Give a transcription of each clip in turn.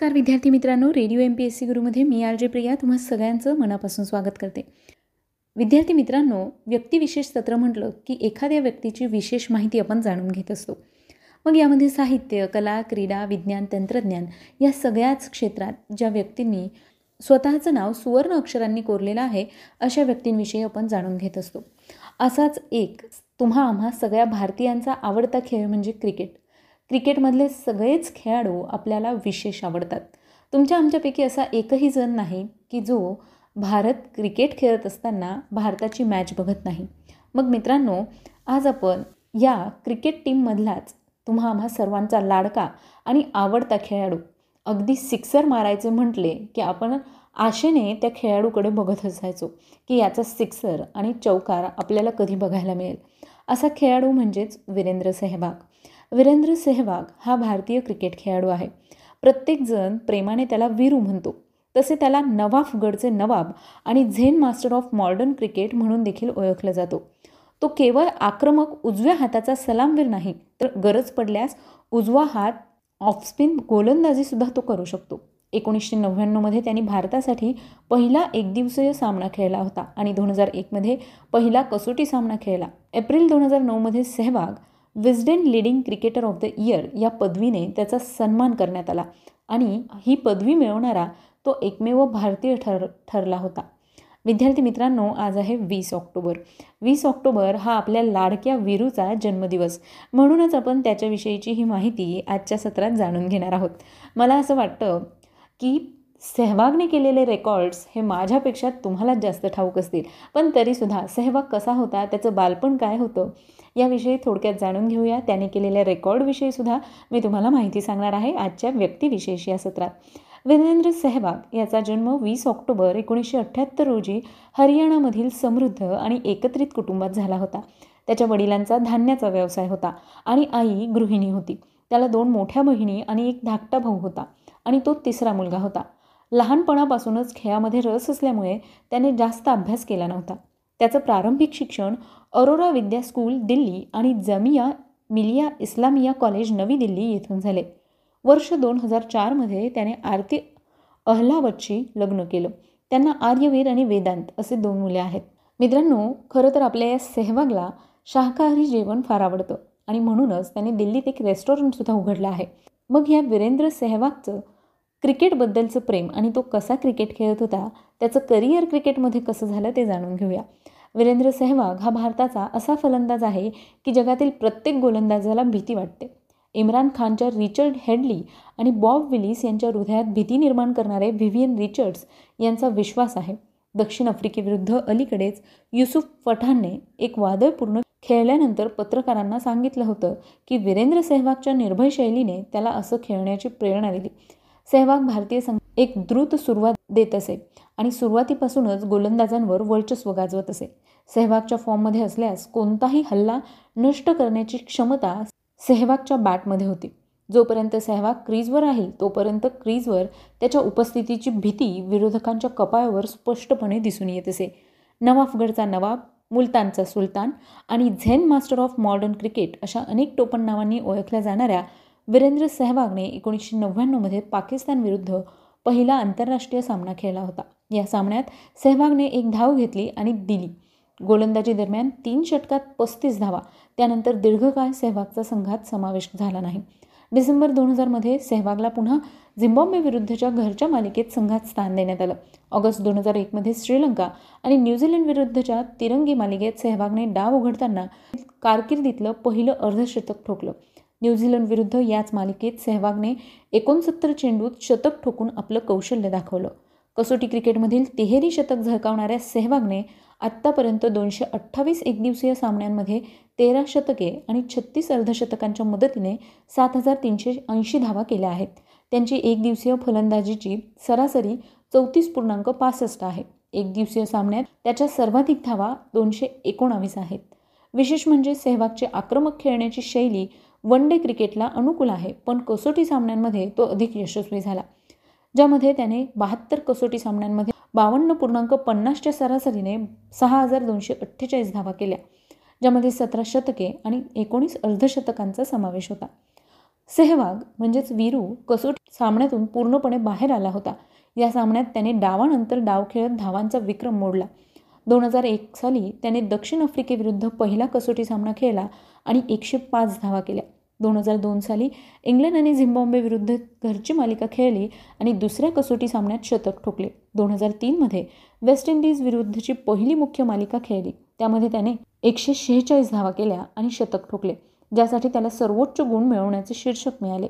Car विद्यार्थी मित्रांनो radio M P S C गुरुमध्ये मी आर जे प्रिया तुम्हा सगळ्यांचं मनापासून स्वागत करते. विद्यार्थी मित्रांनो व्यक्तिविशेष सत्र म्हटलं की एखाद्या व्यक्तीची विशेष माहिती आपण जाणून घेत असतो. मग यामध्ये साहित्य कला क्रीडा विज्ञान तंत्रज्ञान या सगळ्याच क्षेत्रात ज्या व्यक्तींनी स्वतःचं नाव सुवर्ण अक्षरांनी कोरलेलं आहे अशा व्यक्तींविषयी आपण जाणून घेत असतो. असाच एक तुम्हा आम्हा सगळ्या भारतीयांचा आवडता खेळ म्हणजे क्रिकेट. क्रिकेटमधले सगळेच खेळाडू आपल्याला विशेष आवडतात. तुमच्या आमच्यापैकी असा एकही जण नाही की जो भारत क्रिकेट खेळत असताना भारताची मॅच बघत नाही. मग मित्रांनो आज आपण या क्रिकेट टीममधलाच तुम्हा आम्हा सर्वांचा लाडका आणि आवडता खेळाडू अगदी सिक्सर मारायचे म्हटले की आपण आशेने त्या खेळाडूकडे बघत असायचो की याचा सिक्सर आणि चौकार आपल्याला कधी बघायला मिळेल. असा खेळाडू म्हणजेच वीरेंद्र सेहवाग. वीरेंद्र सेहवाग हा भारतीय क्रिकेट खेळाडू आहे. प्रत्येकजण प्रेमाने त्याला वीरू म्हणतो. तसे त्याला नवाफगडचे नवाब आणि Zen master of modern cricket म्हणून देखील ओळखला जातो. तो केवळ आक्रमक उजव्या हाताचा सलामवीर नाही तर गरज पडल्यास उजवा हात ऑफस्पिन गोलंदाजीसुद्धा तो करू शकतो. एकोणीसशे नव्याण्णवमध्ये त्यांनी भारतासाठी पहिला एकदिवसीय सामना खेळला होता आणि दोन हजार एकमध्ये पहिला कसोटी सामना खेळला. एप्रिल दोन हजार नऊमध्ये Sehwag Wisden leading cricketer of the year या पदवीने त्याचा सन्मान करण्यात आला. आणि ही पदवी मिळवणारा तो एकमेव भारतीय ठर ठरला होता. विद्यार्थी मित्रांनो आज आहे वीस ऑक्टोबर. वीस ऑक्टोबर हा आपल्या लाडक्या वीरूचा जन्मदिवस. म्हणूनच आपण त्याच्याविषयीची ही माहिती आजच्या सत्रात जाणून घेणार आहोत. मला असं वाटतं की सेहवागने केलेले रेकॉर्ड्स हे माझ्यापेक्षा तुम्हालाच जास्त ठाऊक असतील. पण तरीसुद्धा सेहवाग कसा होता त्याचं बालपण काय होतं याविषयी थोडक्यात जाणून घेऊया. त्याने केलेल्या रेकॉर्डविषयीसुद्धा मी तुम्हाला माहिती सांगणार आहे आजच्या व्यक्तिविशेष या सत्रात. वीरेंद्र सेहवाग याचा जन्म वीस ऑक्टोबर एकोणीसशे अठ्ठ्याहत्तर रोजी हरियाणामधील समृद्ध आणि एकत्रित कुटुंबात झाला होता. त्याच्या वडिलांचा धान्याचा व्यवसाय होता आणि आई गृहिणी होती. त्याला दोन मोठ्या बहिणी आणि एक धाकटा भाऊ होता आणि तो तिसरा मुलगा होता. लहानपणापासूनच खेळामध्ये रस असल्यामुळे त्याने जास्त अभ्यास केला नव्हता. त्याचं प्रारंभिक शिक्षण अरोरा विद्या स्कूल दिल्ली आणि जमिया मिलिया इस्लामिया कॉलेज नवी दिल्ली येथून झाले. वर्ष दोन हजार चारमध्ये त्याने आरती अहलावतशी लग्न केलं. त्यांना आर्यवीर आणि वेदांत असे दोन मुले आहेत. मित्रांनो खरं तर आपल्या या सेहवागला शाकाहारी जेवण फार आवडतं आणि म्हणूनच त्याने दिल्लीत एक रेस्टॉरंटसुद्धा उघडलं आहे. मग या वीरेंद्र सेहवागचं क्रिकेटबद्दलचं प्रेम आणि तो कसा क्रिकेट खेळत होता त्याचं करिअर क्रिकेटमध्ये कसं झालं ते जाणून घेऊया. वीरेंद्र सेहवाग हा भारताचा असा फलंदाज आहे की जगातील प्रत्येक गोलंदाजाला भीती वाटते. इम्रान खानच्या रिचर्ड हेडली आणि बॉब विलिस यांच्या हृदयात भीती निर्माण करणारे व्हिवियन रिचर्ड्स यांचा विश्वास आहे. दक्षिण आफ्रिकेविरुद्ध अलीकडेच युसुफ पठाणने एक वादळपूर्ण खेळल्यानंतर पत्रकारांना सांगितलं होतं की वीरेंद्र सेहवागच्या निर्भय शैलीने त्याला असं खेळण्याची प्रेरणा दिली. सेहवाग भारतीय संघ एक द्रुत सुरुवात देत असे आणि सुरुवातीपासूनच गोलंदाजांवर वर्चस्व गाजवत असे. सेहवागच्या फॉर्ममध्ये असल्यास कोणताही हल्ला नष्ट करण्याची क्षमता सेहवागच्या बॅटमध्ये होती. जोपर्यंत सेहवाग क्रीजवर राहील तोपर्यंत क्रीजवर त्याच्या उपस्थितीची भीती विरोधकांच्या कपाळावर स्पष्टपणे दिसून येत असे. नवाफगडचा नवाब मुलतानचा सुलतान आणि Zen master of modern cricket अशा अनेक टोपण नावांनी ओळखल्या जाणाऱ्या वीरेंद्र सेहवागने एकोणीसशे नव्याण्णवमध्ये पाकिस्तानविरुद्ध पहिला आंतरराष्ट्रीय सामना खेळला होता. या सामन्यात सेहवागने एक धाव घेतली आणि दिली. गोलंदाजी दरम्यान तीन षटकात पस्तीस धावा. त्यानंतर दीर्घकाळ सेहवागचा संघात समावेश झाला नाही. डिसेंबर दोन हजारमध्ये सेहवागला पुन्हा झिम्बाब्वे विरुद्धच्या घरच्या मालिकेत संघात स्थान देण्यात आलं. ऑगस्ट दोन हजार एकमध्ये श्रीलंका आणि न्यूझीलंड विरुद्धच्या तिरंगी मालिकेत सेहवागने डाव उघडताना कारकिर्दीतलं पहिलं अर्धशतक ठोकलं. न्यूझीलंड विरुद्ध याच मालिकेत सेहवागने एकोणसत्तर चेंडूत शतक ठोकून आपलं कौशल्य दाखवलं. कसोटी क्रिकेटमधील तिहेरी शतक झळकावणाऱ्या सेहवागने आत्तापर्यंत दोनशे अठ्ठावीस एकदिवसीय सामन्यांमध्ये तेरा शतके आणि छत्तीस अर्धशतकांच्या मदतीने सात हजार तीनशे ऐंशी धावा केल्या आहेत. त्यांची एकदिवसीय फलंदाजीची सरासरी चौतीस पूर्णांक पासष्ट आहे. एकदिवसीय सामन्यात त्याच्या सर्वाधिक धावा दोनशे एकोणावीस आहेत. विशेष म्हणजे सेहवागची आक्रमक खेळण्याची शैली वन डे क्रिकेटला अनुकूल आहे पण कसोटी सामन्यांमध्ये तो अधिक यशस्वी झाला ज्यामध्ये त्याने बहात्तर कसोटी सामन्यांमध्ये बावन्न पूर्णांक पन्नासच्या सरासरीने सहा हजार दोनशे अठ्ठेचाळीस धावा केल्या ज्यामध्ये सतरा शतके आणि एकोणीस अर्धशतकांचा समावेश होता. सेहवाग म्हणजेच वीरू कसोटी सामन्यातून पूर्णपणे बाहेर आला होता. या सामन्यात त्याने डावानंतर डाव खेळत धावांचा विक्रम मोडला. दोन हजार एक साली त्याने दक्षिण आफ्रिकेविरुद्ध पहिला कसोटी सामना खेळला आणि एकशे पाच धावा केल्या. दोन हजार दोन साली इंग्लंड आणि झिम्बाब्वे विरुद्ध घरची मालिका खेळली आणि दुसऱ्या कसोटी सामन्यात शतक ठोकले. दोन हजार तीनमध्ये वेस्ट इंडिज विरुद्धची पहिली मुख्य मालिका खेळली. त्यामध्ये त्याने एकशे शेहेचाळीस धावा केल्या आणि शतक ठोकले ज्यासाठी त्याला सर्वोच्च गुण मिळवण्याचे शीर्षक मिळाले.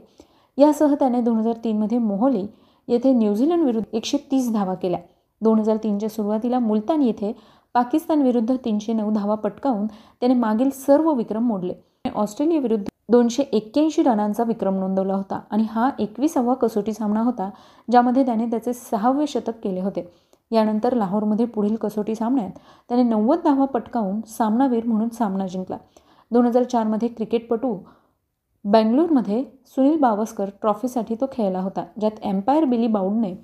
यासह त्याने दोन हजार तीनमध्ये मोहोली येथे न्यूझीलंड विरुद्ध एकशे तीस धावा केल्या. दोन हजार तीनच्या सुरुवातीला मुलतान येथे पाकिस्तान विरुद्ध तीनशे नऊ धावा पटकावून त्याने मागील सर्व विक्रम मोडले. ऑस्ट्रेलिया विरुद्ध दोनशे एक्क्याऐंशी रनांचा विक्रम नोंदवला होता आणि हा एकविसावा कसोटी सामना होता ज्यामध्ये त्याने त्याचे सहावे शतक केले होते. यानंतर लाहोरमध्ये पुढील कसोटी सामन्यात त्याने नव्वद धावा पटकावून सामनावीर म्हणून सामना जिंकला. दोन हजार चारमध्ये क्रिकेटपटू बेंगलोरमध्ये सुनील बावस्कर ट्रॉफीसाठी तो खेळला होता ज्यात एम्पायर बिली बाऊडने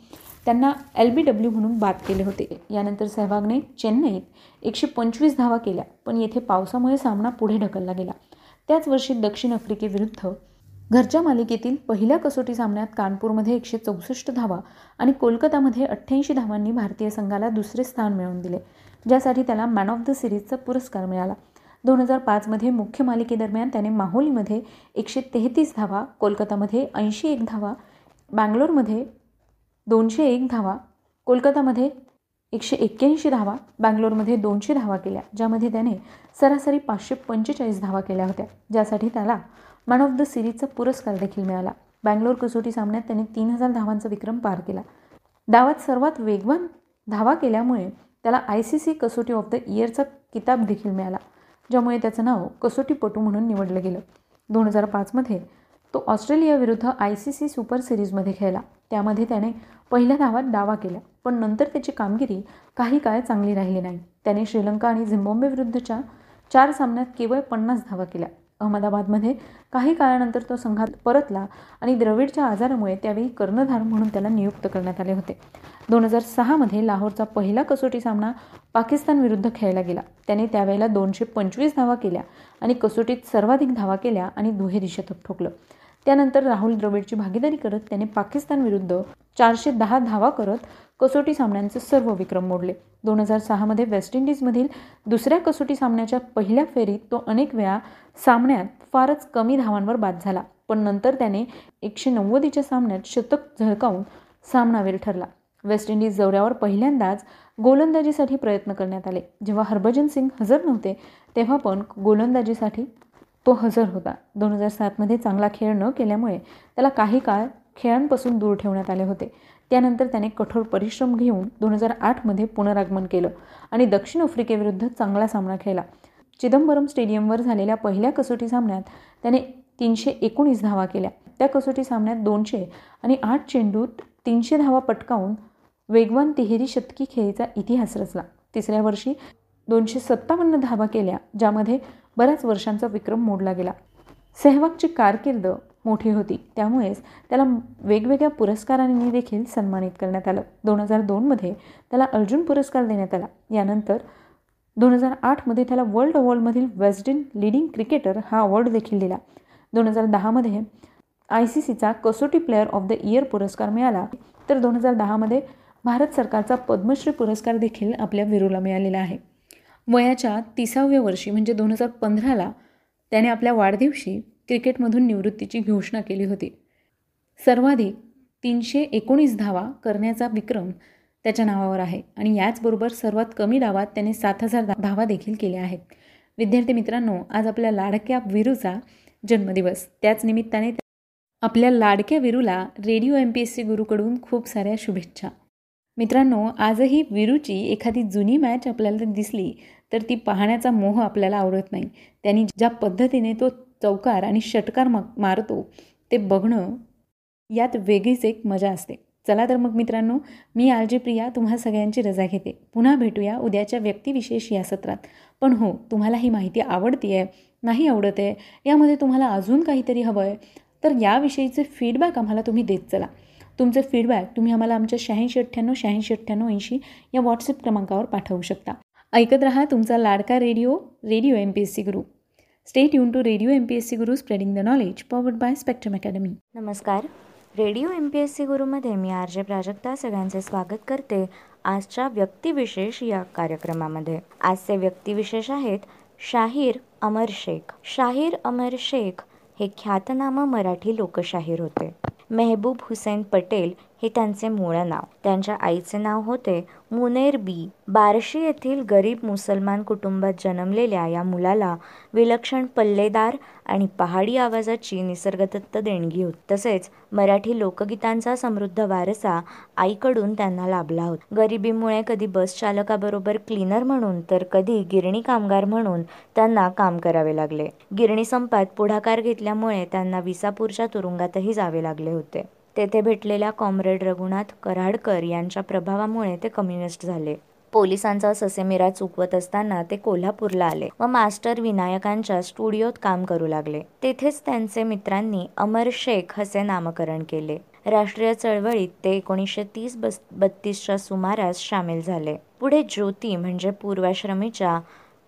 त्यांना एल बी डब्ल्यू म्हणून बाद केले होते. यानंतर सहवागने चेन्नईत एकशे पंचवीस धावा केल्या पण येथे पावसामुळे सामना पुढे ढकलला गेला. त्याच वर्षी दक्षिण आफ्रिकेविरुद्ध घरच्या मालिकेतील पहिल्या कसोटी सामन्यात कानपूरमध्ये एकशे चौसष्ट धावा आणि कोलकातामध्ये अठ्ठ्याऐंशी धावांनी भारतीय संघाला दुसरे स्थान मिळवून दिले ज्यासाठी त्याला मॅन ऑफ द सिरीजचा पुरस्कार मिळाला. दोन हजार पाचमध्ये मुख्य मालिकेदरम्यान त्याने माहोलीमध्ये एकशे तेहतीस धावा कोलकातामध्ये ऐंशी एक धावा बँगलोरमध्ये दोनशे एक धावा कोलकातामध्ये एकशे एक्क्याऐंशी धावा बँगलोरमध्ये दोनशे धावा केल्या ज्यामध्ये त्याने सरासरी पाचशे पंचेचाळीस धावा केल्या होत्या ज्यासाठी त्याला मॅन ऑफ द सिरीजचा पुरस्कार देखील मिळाला. बँगलोर कसोटी सामन्यात त्याने तीन हजार धावांचा विक्रम पार केला. धावात सर्वात वेगवान धावा केल्यामुळे त्याला आय सी सी कसोटी ऑफ द इयरचा किताब देखील मिळाला ज्यामुळे त्याचं नाव कसोटीपटू म्हणून निवडलं गेलं. दोन हजार पाचमध्ये तो ऑस्ट्रेलियाविरुद्ध आय सी सी सुपर सिरीजमध्ये खेळला. त्यामध्ये त्याने पहिल्या धावात डावा केला पण नंतर त्याची कामगिरी काही काळ चांगली राहिली नाही. त्याने श्रीलंका आणि झिम्बाब्वे विरुद्धच्या चार सामन्यात केवळ पन्नास धावा केल्या. अहमदाबादमध्ये काही काळानंतर तो संघात परतला आणि द्रविडच्या आजारामुळे त्यावेळी कर्णधार म्हणून त्याला नियुक्त करण्यात आले होते. दोन हजार सहामध्ये लाहोरचा पहिला कसोटी सामना पाकिस्तान विरुद्ध खेळला गेला. त्याने त्यावेळेला दोनशे पंचवीस धावा केल्या आणि कसोटीत सर्वाधिक धावा केल्या आणि दुहेरी शतक ठोकलं. त्यानंतर राहुल द्रविडची भागीदारी करत त्याने पाकिस्तानविरुद्ध चारशे दहा धावा करत कसोटी सामन्यांचे सर्व विक्रम मोडले. दोन हजार सहामध्ये वेस्ट इंडिजमधील दुसऱ्या कसोटी सामन्याच्या पहिल्या फेरीत तो अनेक वेळा सामन्यात फारच कमी धावांवर बाद झाला पण नंतर त्याने एकशे नव्वदीच्या सामन्यात शतक झळकावून सामनावीर ठरला. वेस्ट इंडिज दौऱ्यावर पहिल्यांदाच गोलंदाजीसाठी प्रयत्न करण्यात आले. जेव्हा हरभजन सिंग हजर नव्हते तेव्हा पण गोलंदाजीसाठी तो हजर होता. दोन हजार सातमध्ये चांगला खेळ न केल्यामुळे त्याला काही काळ खेळांपासून दूर ठेवण्यात आले होते. त्यानंतर त्याने कठोर परिश्रम घेऊन दोन हजार आठमध्ये पुनरागमन केलं आणि दक्षिण आफ्रिकेविरुद्ध चांगला सामना खेळला. चिदंबरम स्टेडियमवर झालेल्या पहिल्या कसोटी सामन्यात त्याने तीनशे एकोणीस धावा केल्या. त्या कसोटी सामन्यात दोनशे आणि आठ चेंडूत तीनशे धावा पटकावून वेगवान तिहेरी शतकी खेळीचा इतिहास रचला. तिसऱ्या वर्षी दोनशे सत्तावन्न धावा केल्या ज्यामध्ये बऱ्याच वर्षांचा विक्रम मोडला गेला. सेहवागची कारकीर्द मोठी होती. त्यामुळेच त्याला वेगवेगळ्या पुरस्कारांनी देखील सन्मानित करण्यात आलं. दोन हजार दोनमध्ये त्याला अर्जुन पुरस्कार देण्यात आला. यानंतर दोन हजार आठमध्ये त्याला वर्ल्ड अवॉर्डमधील वेस्टर्न लिडिंग क्रिकेटर हा अवॉर्ड देखील दिला. दोन हजार दहामध्ये आय सी सीचा कसोटी प्लेअर ऑफ द इयर पुरस्कार मिळाला. तर दोन हजार दहामध्ये भारत सरकारचा पद्मश्री पुरस्कार देखील आपल्या विरूला मिळालेला आहे. वयाच्या तिसाव्या वर्षी म्हणजे दोन हजार पंधराला त्याने आपल्या वाढदिवशी क्रिकेटमधून निवृत्तीची घोषणा केली होती. सर्वाधिक तीनशे एकोणीस धावा करण्याचा विक्रम त्याच्या नावावर आहे आणि याचबरोबर सर्वात कमी डावात त्याने सात हजार धावा देखील केल्या आहेत. विद्यार्थी मित्रांनो आज आपल्या लाडक्या विरूचा जन्मदिवस. त्याच निमित्ताने आपल्या लाडक्या विरूला radio M P S C गुरुकडून खूप साऱ्या शुभेच्छा. मित्रांनो आजही विरूची एखादी जुनी मॅच आपल्याला दिसली तर ती पाहण्याचा मोह आपल्याला आवडत नाही. त्यांनी ज्या पद्धतीने तो चौकार आणि षटकार मारतो ते बघणं यात वेगळीच एक मजा असते. चला तर मग मित्रांनो मी आलजी प्रिया तुम्हा सगळ्यांची रजा घेते. पुन्हा भेटूया उद्याच्या व्यक्तिविशेष या सत्रात. पण हो तुम्हाला ही माहिती आवडती आहे नाही आवडत आहे? यामध्ये तुम्हाला अजून काहीतरी हवं आहे तर याविषयीचे फीडबॅक आम्हाला तुम्ही देत चला. तुमचे फीडबॅक तुम्ही आम्हाला आमच्या शहाऐंशी अठ्ठ्याण्णव शहाऐंशी अठ्ठ्याण्णव ऐंशी या व्हॉट्सअप क्रमांकावर पाठवू शकता. ऐकत रहा तुमचा लाडका radio radio M P S C group stay युन to radio M P S C Guru spreading the knowledge powered by Spectrum Academy नमस्कार. Radio M P S C गुरुमध्ये मी आर जे प्राजक्ता सगळ्यांचे स्वागत करते आजच्या व्यक्तिविशेष या कार्यक्रमामध्ये. आजचे व्यक्तिविशेष आहेत शाहीर अमर शेख. शाहीर अमर शेख हे ख्यातनामा मराठी लोकशाहीर होते. मेहबूब हुसेन पटेल हे त्यांचे मूळ नाव. त्यांच्या आईचे नाव होते मुनेर बी. बार्शी येथील गरीब मुसलमान कुटुंबात जन्मलेल्या या मुलाला विलक्षण पल्लेदार आणि पहाडी आवाजाची निसर्गदत्त देणगी होती. तसेच मराठी लोकगीतांचा समृद्ध वारसा आईकडून त्यांना लाभला होता. गरिबीमुळे कधी बस चालकाबरोबर क्लीनर म्हणून तर कधी गिरणी कामगार म्हणून त्यांना काम करावे लागले. गिरणी संपात पुढाकार घेतल्यामुळे त्यांना विसापूरच्या तुरुंगातही जावे लागले होते. तेथे भेटलेल्या कॉम्रेड रघुनाथ कराडकर यांच्या प्रभावामुळे ते कम्युनिस्ट झाले. पोलिसांचा ससेमिरा चुकवत असताना ते कोल्हापूरला आले व मास्टर विनायकांच्या स्टुडिओत काम करू लागले. तेथेच त्यांचे मित्रांनी अमर शेख असे नामकरण केले. राष्ट्रीय चळवळीत ते एकोणीसशे तीस बस बत्तीसच्या सुमारास सामील झाले. पुढे ज्योती म्हणजे पूर्वाश्रमीच्या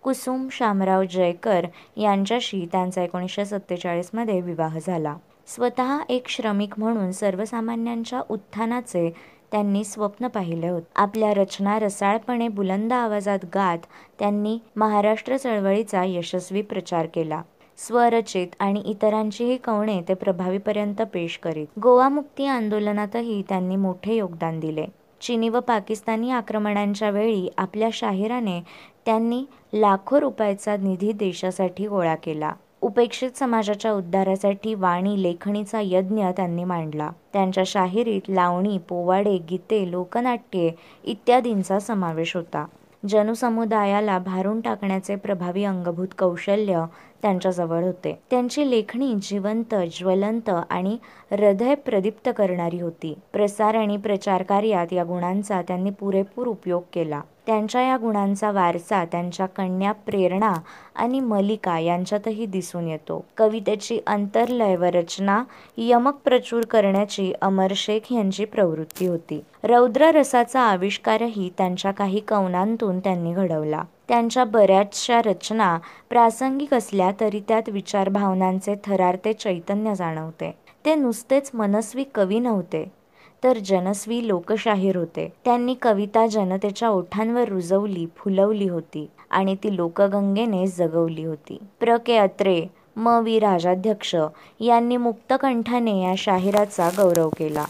कुसुम शामराव जयकर यांच्याशी त्यांचा एकोणीसशे सत्तेचाळीसमध्ये विवाह झाला. स्वतः एक श्रमिक म्हणून सर्वसामान्यांच्या उत्थानाचे त्यांनी स्वप्न पाहिले होते. आपल्या रचना रसाळपणे बुलंद आवाजात गात त्यांनी महाराष्ट्र चळवळीचा यशस्वी प्रचार केला. स्वरचित आणि इतरांचीही कवणे ते प्रभावीपर्यंत पेश करीत. गोवा मुक्ती आंदोलनातही त्यांनी मोठे योगदान दिले. चिनी व पाकिस्तानी आक्रमणांच्या वेळी आपल्या शाहिराने त्यांनी लाखो रुपयाचा निधी देशासाठी गोळा केला. उपेक्षित समाजाच्या उद्धारासाठी वाणी लेखणीचा यज्ञ त्यांनी मांडला. त्यांच्या शाहिरीत लावणी पोवाडे गीते लोकनाट्ये इत्यादींचा समावेश होता. जनसमुदायाला भारून टाकण्याचे प्रभावी अंगभूत कौशल्य त्यांच्याजवळ होते. त्यांची लेखणी जिवंत ज्वलंत आणि हृदय प्रदीप्त करणारी होती. प्रसार आणि प्रचार कार्यात या गुणांचा त्यांनी पुरेपूर उपयोग केला. त्यांच्या या गुणांचा वारसा त्यांच्या कन्या प्रेरणा आणि मलिका यांच्यातही दिसून येतो. कवितेची अंतर्लय व रचना यमक प्रचूर करण्याची अमर शेख यांची प्रवृत्ती होती. रौद्र रसाचा आविष्कारही त्यांच्या काही कवनांतून त्यांनी घडवला. त्यांच्या बऱ्याचशा रचना प्रासंगिक असल्या तरी त्यात विचारभावनांचे थरारते चैतन्य जाणवते. ते नुसतेच मनस्वी कवी नव्हते. तर जनस्वी लोकशाहीर होते. त्यांनी कविता जनतेच्या ओठांवर रुजवली फुलवली होती आणि ती लोकगंगेने जगवली होती. प्र. के. अत्रे म. वि. राजाध्यक्ष यांनी मुक्तकंठाने या शाहिराचा गौरव केला.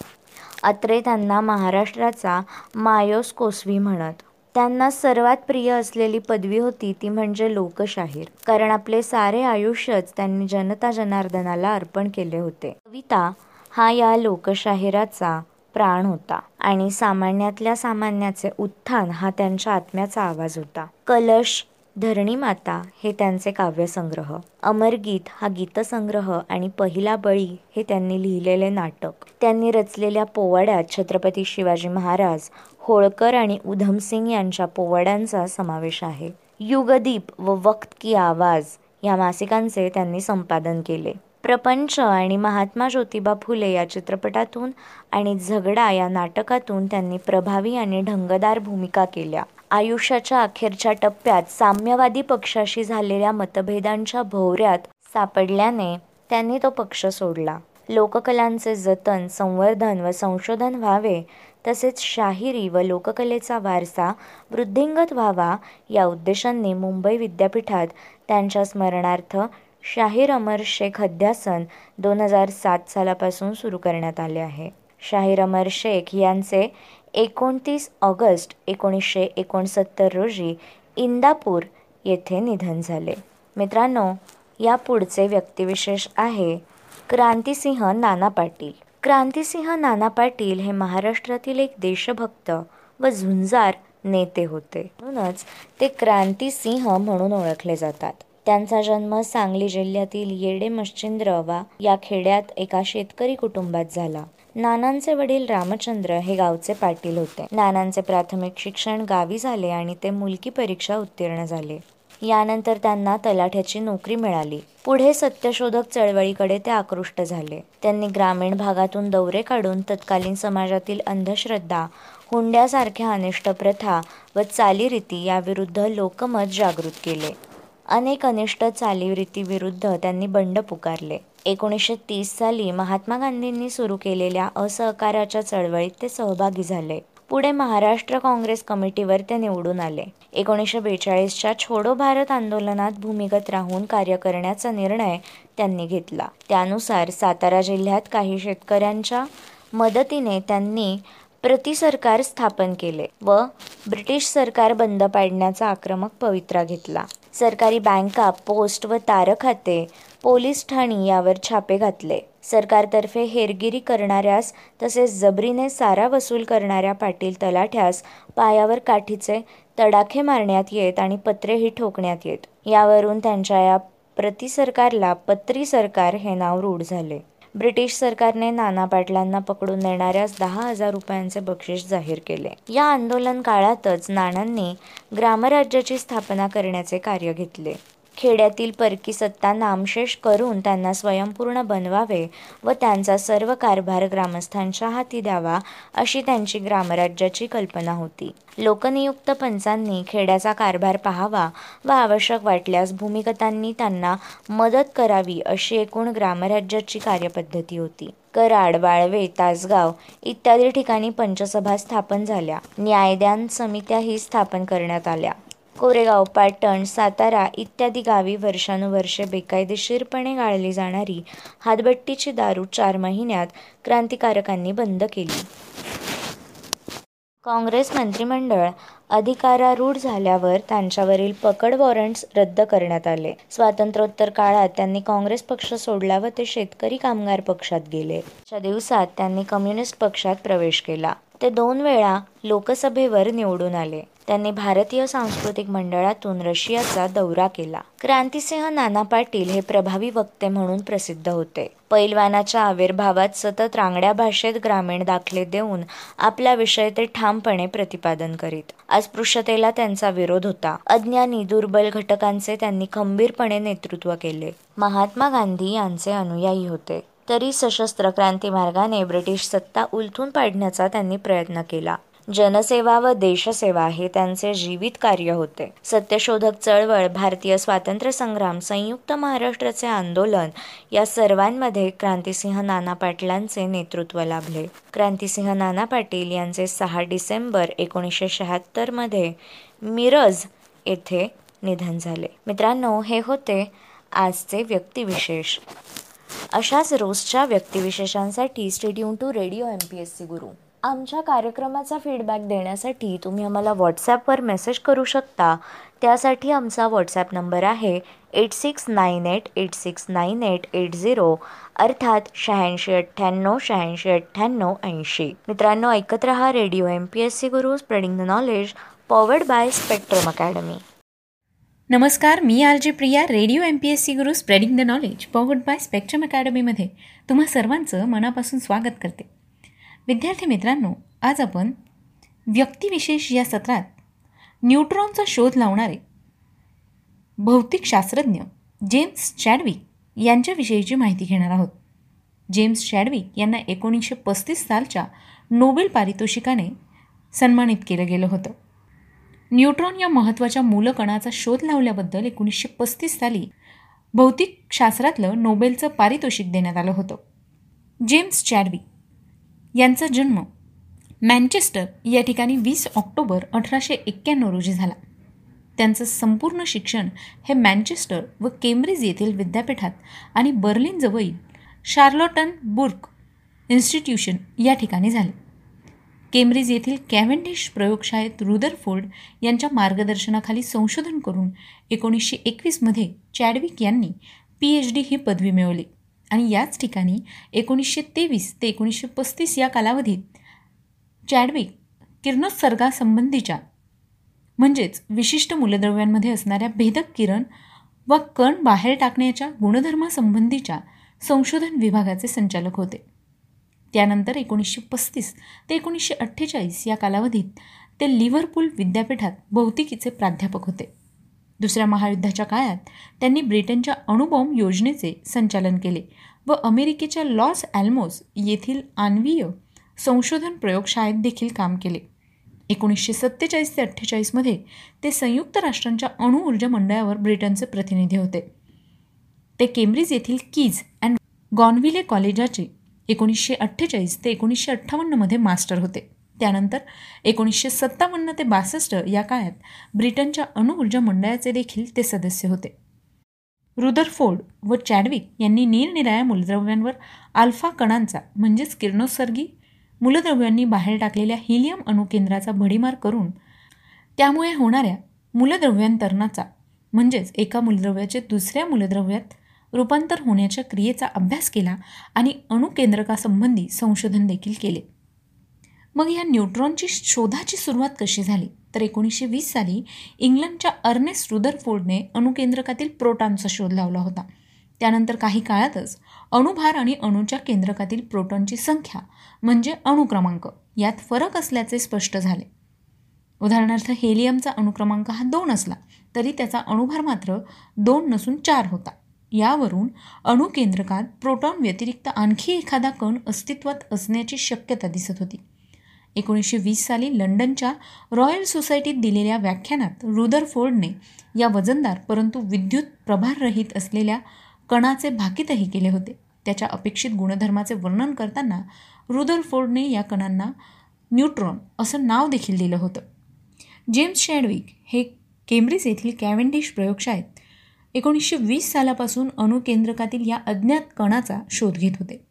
अत्रे त्यांना महाराष्ट्राचा मायोस कोसवी म्हणत. त्यांना सर्वात प्रिय असलेली पदवी होती ती म्हणजे लोकशाहीर. कारण आपले सारे आयुष्यच त्यांनी जनता जनार्दनाला अर्पण केले होते. कविता हा या लोकशाहिराचा प्राण होता आणि सामान्यातल्या सामान्याचे उत्थान हा त्यांच्या आत्म्याचा आवाज होता. कलश धरणी माता हे त्यांचे काव्यसंग्रह. अमरगीत हा गीतसंग्रह आणि पहिला बळी हे त्यांनी लिहिलेले नाटक. त्यांनी रचलेल्या पोवाड्यात छत्रपती शिवाजी महाराज होळकर आणि उधमसिंग यांच्या पोवाड्यांचा समावेश आहे. युगदीप व वक्त की आवाज या मासिकांचे त्यांनी संपादन केले. प्रपंच आणि महात्मा ज्योतिबा फुले या चित्रपटातून आणि झगडा या नाटकातून त्यांनी प्रभावी आणि ढंगदार भूमिका केल्या. आयुष्याच्या अखेरच्या टप्प्यात साम्यवादी पक्षाशी झालेल्या मतभेदांच्या भोवऱ्यात सापडल्याने त्यांनी तो पक्ष सोडला. लोककलांचे जतन संवर्धन व संशोधन व्हावे तसेच शाहिरी व लोककलेचा वारसा वृद्धिंगत व्हावा या उद्देशांनी मुंबई विद्यापीठात त्यांच्या स्मरणार्थ शाहीर अमर शेख अध्यासन दोन हजार सात सालापासून सुरू करण्यात आले आहे. शाहीर अमर शेख यांचे एकोणतीस ऑगस्ट एकोणीसशे एकोणसत्तर रोजी इंदापूर येथे निधन झाले. मित्रांनो या पुढचे व्यक्तिविशेष आहे क्रांतिसिंह नाना पाटील. क्रांतिसिंह नाना पाटील हे महाराष्ट्रातील एक देशभक्त व झुंजार नेते होते. म्हणूनच ते क्रांतिसिंह म्हणून ओळखले जातात. त्यांचा जन्म सांगली जिल्ह्यातील येडे मश्चिंद्रवा या खेड्यात एका शेतकरी कुटुंबात झाला. नानांचे वडील रामचंद्र हे गावचे पाटील होते. नानांचे प्राथमिक शिक्षण गावी झाले आणि ते मुलकी परीक्षा उत्तीर्ण झाले. यानंतर त्यांना तलाठ्याची नोकरी मिळाली. पुढे सत्यशोधक चळवळीकडे ते आकृष्ट झाले. त्यांनी ग्रामीण भागातून दौरे काढून तत्कालीन समाजातील अंधश्रद्धा हुंड्यासारख्या अनिष्ट प्रथा व चालीरीती याविरुद्ध लोकमत जागृत केले. अनेक अनिष्ट चालीरीतीविरुद्ध त्यांनी बंड पुकारले. एकोणीसशे तीस साली महात्मा गांधींनी सुरू केलेल्या असहकाराच्या चळवळीत ते सहभागी झाले. पुढे महाराष्ट्र काँग्रेस कमिटीवर ते निवडून आले. एकोणीसशे बेचाळीसच्या छोडो भारत आंदोलनात भूमिगत राहून कार्य करण्याचा निर्णय त्यांनी घेतला. त्यानुसार सातारा जिल्ह्यात काही शेतकऱ्यांच्या मदतीने त्यांनी प्रतिसरकार स्थापन केले व ब्रिटिश सरकार बंद पाडण्याचा आक्रमक पवित्रा घेतला. सरकारी बँका पोस्ट व तारखाते पोलीस ठाणी यावर छापे घातले. सरकारतर्फे हेरगिरी करणाऱ्यास तसेच जबरीने सारा वसूल करणाऱ्या पाटील तलाठ्यास पायावर काठीचे तडाखे मारण्यात येत आणि पत्रेही ठोकण्यात येत. यावरून त्यांच्या या प्रतिसरकारला पत्री सरकार हे नाव रूढ झाले. ब्रिटिश सरकारने नाना पाटलांना पकडून देणाऱ्या दहा हजार रुपयांचे बक्षीस जाहीर केले. या आंदोलन काळातच नानांनी ग्रामराज्याची स्थापना करण्याचे कार्य घेतले. खेड्यातील परकी सत्ता नामशेष करून त्यांना स्वयंपूर्ण बनवावे व त्यांचा सर्व कारभार ग्रामस्थांच्या हाती द्यावा अशी त्यांची ग्रामराज्याची कल्पना होती. लोकनियुक्त पंचांनी खेड्याचा कारभार पाहावा व आवश्यक वाटल्यास भूमिगतांनी त्यांना मदत करावी अशी एकूण ग्रामराज्याची कार्यपद्धती होती. कराड वाळवे तासगाव इत्यादी ठिकाणी पंचसभा स्थापन झाल्या. न्यायदान समित्याही स्थापन करण्यात आल्या. कोरेगाव पाटण सातारा इत्यादी गावी वर्षानुवर्षे बेकायदेशीरपणे गाळली जाणारी हातभट्टीची दारू चार महिन्यात क्रांतिकारकांनी बंद केली. काँग्रेस मंत्रिमंडळ अधिकारारूढ झाल्यावर त्यांच्यावरील पकड वॉरंट्स रद्द करण्यात आले. स्वातंत्र्योत्तर काळात त्यांनी काँग्रेस पक्ष सोडला व ते शेतकरी कामगार पक्षात गेले. च्या दिवसात त्यांनी कम्युनिस्ट पक्षात प्रवेश केला. ते दोन वेळा लोकसभेवर निवडून आले. त्यांनी भारतीय सांस्कृतिक मंडळातून रशियाचा दौरा केला. क्रांतिसिंह नाना पाटील हे प्रभावी वक्ते म्हणून प्रसिद्ध होते. पैलवानाच्या आविर्भावात सतत रांगड्या भाषेत ग्रामीण दाखले देऊन आपला विषय ते ठामपणे प्रतिपादन करीत. अस्पृश्यतेला त्यांचा विरोध होता. अज्ञानी दुर्बल घटकांचे त्यांनी खंबीरपणे नेतृत्व केले. महात्मा गांधी यांचे अनुयायी होते. तरी सशस्त्र क्रांती मार्गाने ब्रिटिश सत्ता उलथून पाडण्याचा त्यांनी प्रयत्न केला. जनसेवा व देशसेवा हे त्यांचे जीवित कार्य होते. सत्यशोधक चळवळ भारतीय स्वातंत्र्य संग्राम संयुक्त महाराष्ट्राचे आंदोलन या सर्वांमध्ये क्रांतिसिंह नाना पाटलांचे नेतृत्व लाभले. क्रांतिसिंह नाना पाटील यांचे सहा डिसेंबर एकोणीसशे शहात्तरमध्ये मिरज येथे निधन झाले. मित्रांनो हे होते आजचे व्यक्तिविशेष. अशाच रोजच्या व्यक्तिविशेषांसाठी stay tuned to radio M P S C Guru आमच्या कार्यक्रमाचा फीडबॅक देण्यासाठी तुम्ही आम्हाला व्हॉट्सॲपवर मेसेज करू शकता. त्यासाठी आमचा व्हॉट्सॲप नंबर आहे eight six nine eight eight six nine eight eight zero अर्थात शहाऐंशी अठ्ठ्याण्णव शहाऐंशी अठ्ठ्याण्णव ऐंशी. मित्रांनो ऐकत रहा radio M P S C Guru spreading the knowledge powered by Spectrum Academy नमस्कार मी R J Priya radio M P S C Guru spreading the knowledge powered by Spectrum अकॅडमीमध्ये तुम्हा सर्वांचं मनापासून स्वागत करते. विद्यार्थी मित्रांनो आज आपण व्यक्तिविशेष या सत्रात न्यूट्रॉनचा शोध लावणारे भौतिकशास्त्रज्ञ जेम्स चॅडविक यांच्याविषयीची माहिती घेणार आहोत. जेम्स चॅडविक यांना एकोणीसशे पस्तीस सालच्या नोबेल पारितोषिकाने सन्मानित केलं गेलं होतं. न्यूट्रॉन या महत्त्वाच्या मूलकणाचा शोध लावल्याबद्दल एकोणीसशे पस्तीस साली भौतिकशास्त्रातलं नोबेलचं पारितोषिक देण्यात आलं होतं. जेम्स चॅडविक यांचा जन्म मँचेस्टर या ठिकाणी वीस ऑक्टोबर अठराशे एक्क्याण्णव रोजी झाला. त्यांचं संपूर्ण शिक्षण हे मँचेस्टर व केम्ब्रिज येथील विद्यापीठात आणि बर्लिनजवळील शार्लॉटन बुर्क इन्स्टिट्यूशन या ठिकाणी झाले. केम्ब्रिज येथील कॅव्हेंडिश प्रयोगशाळेत रुदरफोर्ड यांच्या मार्गदर्शनाखाली संशोधन करून एकोणीसशे एकवीसमध्ये चॅडविक यांनी पी एच डी ही पदवी मिळवली. आणि याच ठिकाणी एकोणीसशे तेवीस ते एकोणीसशे पस्तीस या कालावधीत चॅडविक किरणोत्सर्गासंबंधीच्या म्हणजेच विशिष्ट मूलद्रव्यांमध्ये असणाऱ्या भेदक किरण व कण बाहेर टाकण्याच्या गुणधर्मासंबंधीच्या संशोधन विभागाचे संचालक होते. त्यानंतर एकोणीसशे पस्तीस ते एकोणीसशे अठ्ठेचाळीस या कालावधीत ते लिव्हरपूल विद्यापीठात भौतिकीचे प्राध्यापक होते. दुसऱ्या महायुद्धाच्या काळात त्यांनी ब्रिटनच्या अणुबॉम्ब योजनेचे संचालन केले व अमेरिकेच्या लॉस ॲल्मोस येथील आण्वीय संशोधन प्रयोगशाळेत देखील काम केले. एकोणीसशे सत्तेचाळीस ते अठ्ठेचाळीसमध्ये ते संयुक्त राष्ट्रांच्या अणुऊर्जा मंडळावर ब्रिटनचे प्रतिनिधी होते. ते केम्ब्रिज येथील कीज अँड गॉनविले कॉलेजाचे एकोणीसशे अठ्ठेचाळीस ते एकोणीसशे अठ्ठावन्नमध्ये मास्टर होते. त्यानंतर एकोणीसशे सत्तावन्न ते बासष्ट या काळात ब्रिटनच्या अणुऊर्जा मंडळाचे देखील ते सदस्य होते. रुदरफोर्ड व चॅडविक यांनी निरनिराळ्या मूलद्रव्यांवर आल्फा कणांचा म्हणजेच किरणोत्सर्गी मूलद्रव्यांनी बाहेर टाकलेल्या हिलियम अणुकेंद्राचा भडीमार करून त्यामुळे होणाऱ्या मूलद्रव्यांतरणाचा म्हणजेच एका मूलद्रव्याचे दुसऱ्या मूलद्रव्यात रूपांतर होण्याच्या क्रियेचा अभ्यास केला आणि अणुकेंद्रकासंबंधी संशोधन देखील केले. मग या न्यूट्रॉनची शोधाची सुरुवात कशी झाली? तर एकोणीसशे वीस साली इंग्लंडच्या अर्नेस्ट रुदरफोर्डने अणुकेंद्रकातील प्रोटॉनचा शोध लावला होता. त्यानंतर काही काळातच अणुभार आणि अणूच्या केंद्रकातील प्रोटॉनची संख्या म्हणजे अणुक्रमांक यात फरक असल्याचे स्पष्ट झाले. उदाहरणार्थ हेलियमचा अणुक्रमांक हा दोन असला तरी त्याचा अणुभार मात्र दोन नसून चार होता. यावरून अणुकेंद्रकात प्रोटॉन व्यतिरिक्त आणखी एखादा कण अस्तित्वात असण्याची शक्यता दिसत होती. एकोणीसशे वीस साली लंडनच्या रॉयल सोसायटीत दिलेल्या व्याख्यानात रुदरफोर्डने या वजनदार परंतु विद्युत प्रभाररहित असलेल्या कणाचे भाकीतही केले होते. त्याच्या अपेक्षित गुणधर्माचे वर्णन करताना रुदरफोर्डने या कणांना न्यूट्रॉन असं नाव देखील दिलं होतं. जेम्स शॅडविक हे केम्ब्रिज येथील कॅव्हेंडिश प्रयोगशाळेत एकोणीसशे वीस सालापासून अणुकेंद्रकातील या अज्ञात कणाचा शोध घेत होते.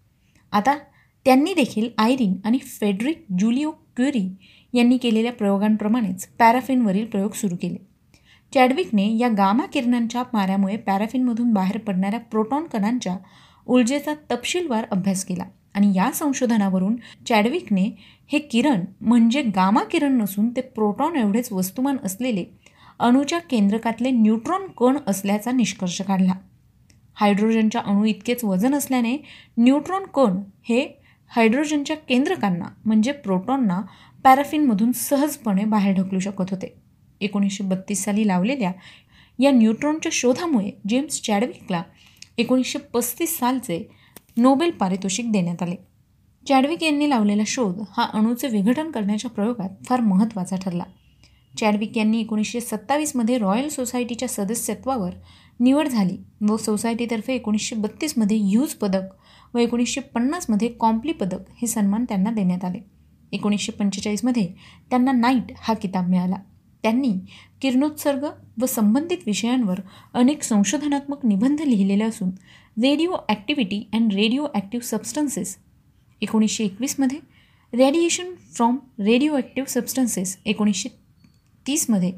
आता त्यांनी देखील आयरीन आणि फेडरिक जुलिओ क्युरी यांनी केलेल्या प्रयोगांप्रमाणेच पॅराफिनवरील प्रयोग सुरू केले. चॅडविकने या गामा किरणांच्या माऱ्यामुळे पॅराफिनमधून बाहेर पडणाऱ्या प्रोटॉन कणांच्या ऊर्जेचा तपशीलवार अभ्यास केला आणि या संशोधनावरून चॅडविकने हे किरण म्हणजे गामा किरण नसून ते प्रोटॉन एवढेच वस्तुमान असलेले अणूच्या केंद्रकातले न्यूट्रॉन कण असल्याचा निष्कर्ष काढला. हायड्रोजनच्या अणू इतकेच वजन असल्याने न्यूट्रॉन कण हे हायड्रोजनच्या केंद्रकांना म्हणजे प्रोटॉनना पॅराफिनमधून सहजपणे बाहेर ढकलू शकत होते. एकोणीसशे बत्तीस साली लावलेल्या या न्यूट्रॉनच्या शोधामुळे जेम्स चॅडविकला एकोणीसशे पस्तीस सालचे नोबेल पारितोषिक देण्यात आले. चॅडविक यांनी लावलेला शोध हा अणूचे विघटन करण्याच्या प्रयोगात फार महत्त्वाचा ठरला. चॅडविक यांनी एकोणीसशे सत्तावीसमध्ये रॉयल सोसायटीच्या सदस्यत्वावर निवड झाली व सोसायटीतर्फे एकोणीसशे बत्तीसमध्ये ह्यूज पदक व एकोणीसशे पन्नासमध्ये कॉम्प्ली पदक हे सन्मान त्यांना देण्यात आले. एकोणीसशे पंचेचाळीसमध्ये त्यांना नाईट हा किताब मिळाला. त्यांनी किरणोत्सर्ग व संबंधित विषयांवर अनेक संशोधनात्मक निबंध लिहिलेले असून radio activity and radio active substances एकोणीसशे एकवीसमध्ये radiation from radio active substances एकोणीसशे तीसमध्ये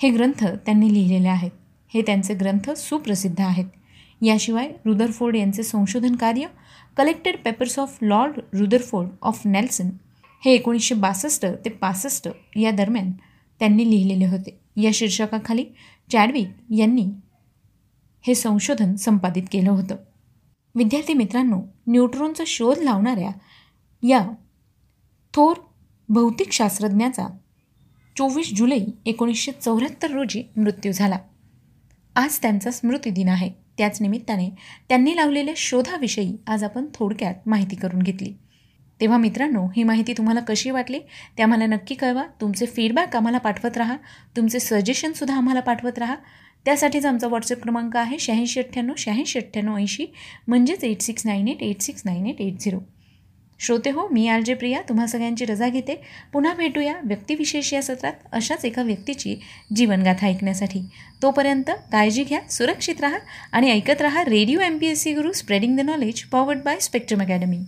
हे ग्रंथ त्यांनी लिहिलेले आहेत. हे त्यांचे ग्रंथ सुप्रसिद्ध आहेत. याशिवाय रुदरफोर्ड यांचे संशोधन कार्य collected papers of Lord Rutherford of Nelson हे एकोणीसशे बासष्ट ते पासष्ट या दरम्यान त्यांनी लिहिलेले होते. या शीर्षकाखाली चॅडविक यांनी हे संशोधन संपादित केलं होतं. विद्यार्थी मित्रांनो न्यूट्रॉनचा शोध लावणाऱ्या या थोर भौतिकशास्त्रज्ञाचा चोवीस जुलै एकोणीसशे चौऱ्याहत्तर रोजी मृत्यू झाला. आज त्यांचा स्मृतिदिन आहे. त्याच निमित्ताने त्यांनी लावलेल्या शोधाविषयी आज आपण थोडक्यात माहिती करून घेतली. तेव्हा मित्रांनो ही माहिती तुम्हाला कशी वाटली? ते आम्हाला नक्की कळवा. तुमचे फीडबॅक आम्हाला पाठवत राहा. तुमचे सजेशनसुद्धा आम्हाला पाठवत राहा. त्यासाठीच आमचा व्हॉट्सअप क्रमांक आहे शहाऐंशी अठ्ठ्याण्णव शहाऐंशी अठ्ठ्याण्णव ऐंशी म्हणजेच eight six nine eight eight six nine eight eight zero श्रोते हो मी आर जे प्रिया. तुम्हा सगळ्यांची रजा घेते. पुन्हा भेटूया व्यक्तिविशेष या सत्रात अशाच एका व्यक्तीची जीवनगाथा ऐकण्यासाठी. तोपर्यंत काळजी घ्या सुरक्षित राहा आणि ऐकत राहा radio M P S C Guru spreading the knowledge powered by Spectrum Academy.